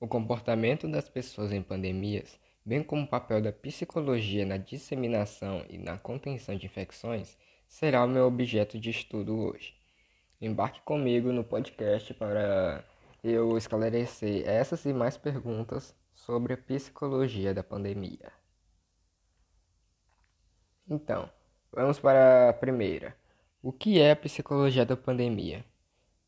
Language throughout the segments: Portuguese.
O comportamento das pessoas em pandemias, bem como o papel da psicologia na disseminação e na contenção de infecções, será o meu objeto de estudo hoje. Embarque comigo no podcast para eu esclarecer essas e mais perguntas sobre a psicologia da pandemia. Então, vamos para a primeira. O que é a psicologia da pandemia?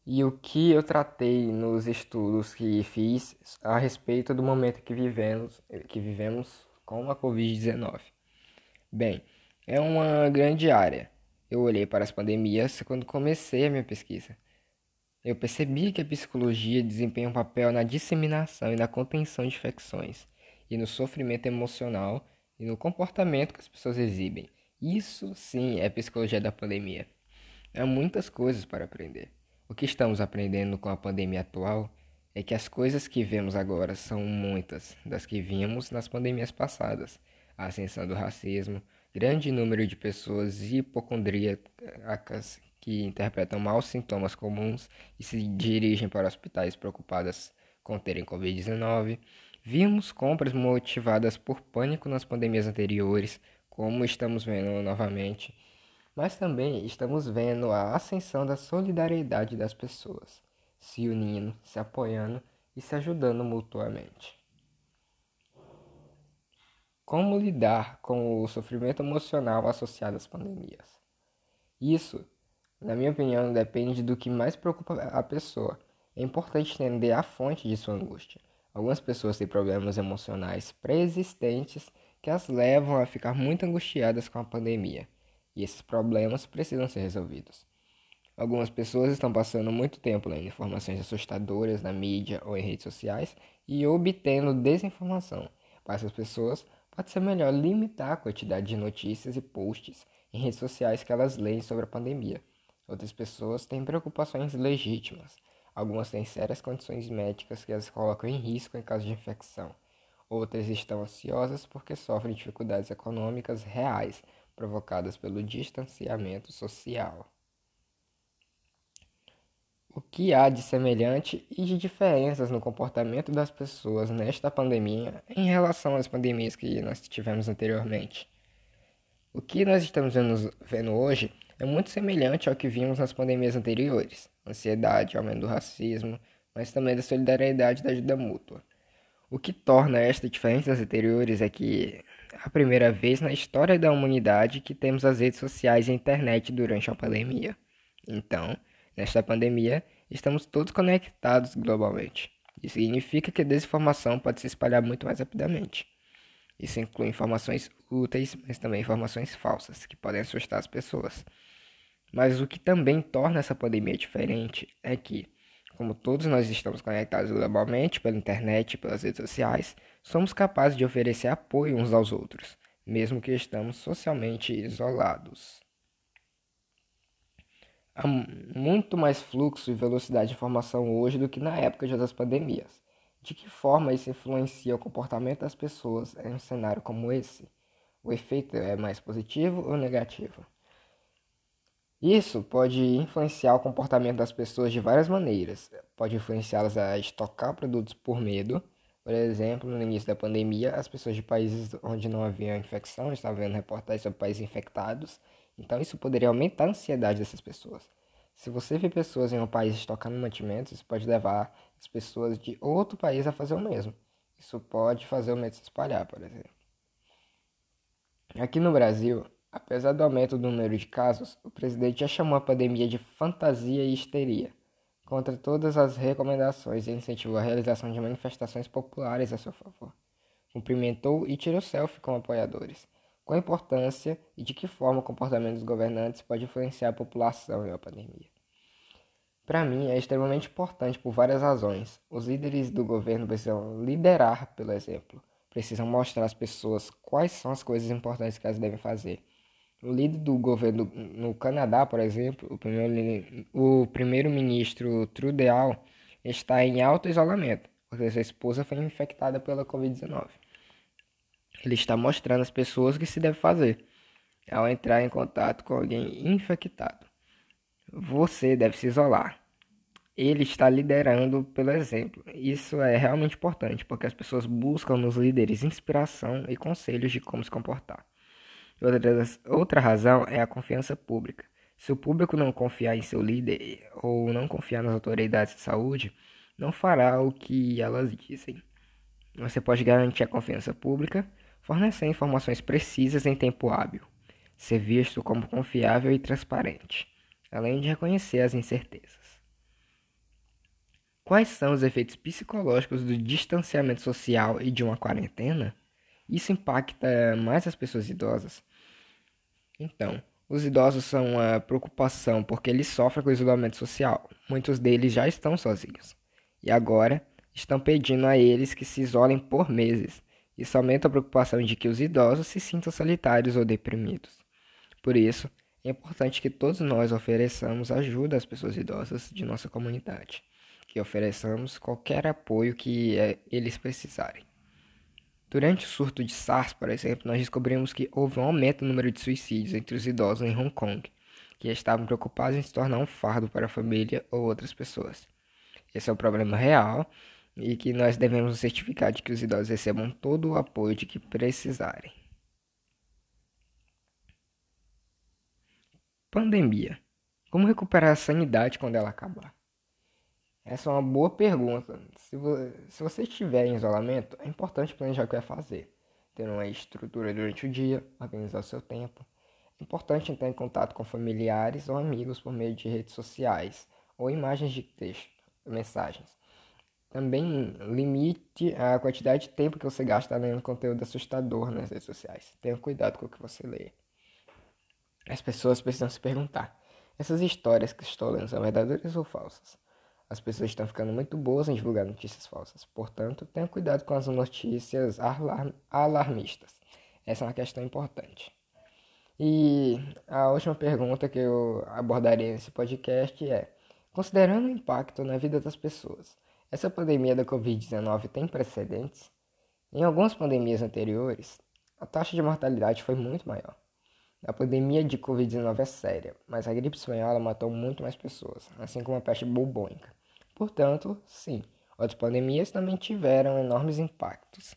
E o que eu tratei nos estudos que fiz a respeito do momento que vivemos, que vivemos com a Covid-19? Bem, é uma grande área. Eu olhei para as pandemias quando comecei a minha pesquisa. Eu percebi que a psicologia desempenha um papel na disseminação e na contenção de infecções, e no sofrimento emocional e no comportamento que as pessoas exibem. Isso sim é psicologia da pandemia. Há muitas coisas para aprender. O que estamos aprendendo com a pandemia atual é que as coisas que vemos agora são muitas das que vimos nas pandemias passadas. A ascensão do racismo, grande número de pessoas hipocondríacas que interpretam mal sintomas comuns e se dirigem para hospitais preocupadas com terem Covid-19. Vimos compras motivadas por pânico nas pandemias anteriores, como estamos vendo novamente mas também estamos vendo a ascensão da solidariedade das pessoas, se unindo, se apoiando e se ajudando mutuamente. Como lidar com o sofrimento emocional associado às pandemias? Isso, na minha opinião, depende do que mais preocupa a pessoa. É importante entender a fonte de sua angústia. Algumas pessoas têm problemas emocionais pré-existentes que as levam a ficar muito angustiadas com a pandemia e esses problemas precisam ser resolvidos. Algumas pessoas estão passando muito tempo lendo informações assustadoras na mídia ou em redes sociais e obtendo desinformação. Para essas pessoas, pode ser melhor limitar a quantidade de notícias e posts em redes sociais que elas leem sobre a pandemia. Outras pessoas têm preocupações legítimas. Algumas têm sérias condições médicas que as colocam em risco em caso de infecção. Outras estão ansiosas porque sofrem dificuldades econômicas reais provocadas pelo distanciamento social. O que há de semelhante e de diferenças no comportamento das pessoas nesta pandemia em relação às pandemias que nós tivemos anteriormente? O que nós estamos vendo, hoje é muito semelhante ao que vimos nas pandemias anteriores: ansiedade, aumento do racismo, mas também da solidariedade e da ajuda mútua. O que torna esta diferença das anteriores é que a primeira vez na história da humanidade que temos as redes sociais e a internet durante a pandemia. Então, nesta pandemia, estamos todos conectados globalmente. Isso significa que a desinformação pode se espalhar muito mais rapidamente. Isso inclui informações úteis, mas também informações falsas, que podem assustar as pessoas. Mas o que também torna essa pandemia diferente é que, como todos nós estamos conectados globalmente pela internet e pelas redes sociais, somos capazes de oferecer apoio uns aos outros, mesmo que estamos socialmente isolados. Há muito mais fluxo e velocidade de informação hoje do que na época das pandemias. De que forma isso influencia o comportamento das pessoas em um cenário como esse? O efeito é mais positivo ou negativo? Isso pode influenciar o comportamento das pessoas de várias maneiras. Pode influenciá-las a estocar produtos por medo, por exemplo, no início da pandemia, as pessoas de países onde não havia infecção estavam vendo reportagens sobre países infectados, então isso poderia aumentar a ansiedade dessas pessoas. Se você vê pessoas em um país estocando mantimentos, isso pode levar as pessoas de outro país a fazer o mesmo. Isso pode fazer o medo se espalhar, por exemplo. Aqui no Brasil, apesar do aumento do número de casos, o presidente já chamou a pandemia de fantasia e histeria contra todas as recomendações e incentivou a realização de manifestações populares a seu favor. Cumprimentou e tirou selfie com apoiadores. Qual a importância e de que forma o comportamento dos governantes pode influenciar a população em uma pandemia? Para mim, é extremamente importante por várias razões. Os líderes do governo precisam liderar pelo exemplo, precisam mostrar às pessoas quais são as coisas importantes que elas devem fazer o líder do governo no Canadá, por exemplo, o primeiro-ministro primeiro Trudeau, está em alto isolamento, porque sua esposa foi infectada pela Covid-19. Ele está mostrando às pessoas o que se deve fazer ao entrar em contato com alguém infectado. Você deve se isolar. ele está liderando pelo exemplo. Isso é realmente importante, porque as pessoas buscam nos líderes inspiração e conselhos de como se comportar. Outra, razão é a confiança pública. Se o público não confiar em seu líder ou não confiar nas autoridades de saúde, não fará o que elas dizem. Você pode garantir a confiança pública fornecer informações precisas em tempo hábil, ser visto como confiável e transparente, além de reconhecer as incertezas. Quais são os efeitos psicológicos do distanciamento social e de uma quarentena? Isso impacta mais as pessoas idosas? Então, os idosos são uma preocupação porque eles sofrem com o isolamento social. Muitos deles já estão sozinhos. E agora estão pedindo a eles que se isolem por meses. Isso aumenta a preocupação de que os idosos se sintam solitários ou deprimidos. Por isso, é importante que todos nós ofereçamos ajuda às pessoas idosas de nossa comunidade que ofereçamos qualquer apoio que eh, eles precisarem. Durante o surto de SARS, por exemplo, nós descobrimos que houve um aumento no número de suicídios entre os idosos em Hong Kong, que estavam preocupados em se tornar um fardo para a família ou outras pessoas. Esse é um problema real e que nós devemos certificar de que os idosos recebam todo o apoio de que precisarem. Pandemia. Como recuperar a sanidade quando ela acabar? Essa é uma boa pergunta. Se, vo se você estiver em isolamento, é importante planejar o que vai fazer. Ter uma estrutura durante o dia, organizar o seu tempo. É importante entrar em contato com familiares ou amigos por meio de redes sociais ou imagens de texto, mensagens. Também limite a quantidade de tempo que você gasta lendo conteúdo assustador nas redes sociais. Tenha cuidado com o que você lê. As pessoas precisam se perguntar: essas histórias que estou lendo são verdadeiras ou falsas? As pessoas estão ficando muito boas em divulgar notícias falsas. Portanto, tenha cuidado com as notícias alarm alarmistas. Essa é uma questão importante. E a última pergunta que eu abordarei nesse podcast é: considerando o impacto na vida das pessoas, essa pandemia da Covid-19 tem precedentes? Em algumas pandemias anteriores, a taxa de mortalidade foi muito maior. A pandemia de Covid-19 é séria, mas a gripe espanhola matou muito mais pessoas, assim como a peste bubônica. Portanto, sim, outras pandemias também tiveram enormes impactos.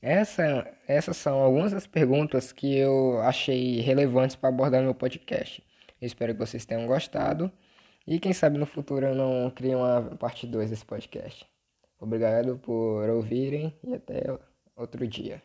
Essa, essas são algumas das perguntas que eu achei relevantes para abordar no meu podcast. Eu espero que vocês tenham gostado e quem sabe no futuro eu não crie uma parte 2 desse podcast. Obrigado por ouvirem e até outro dia.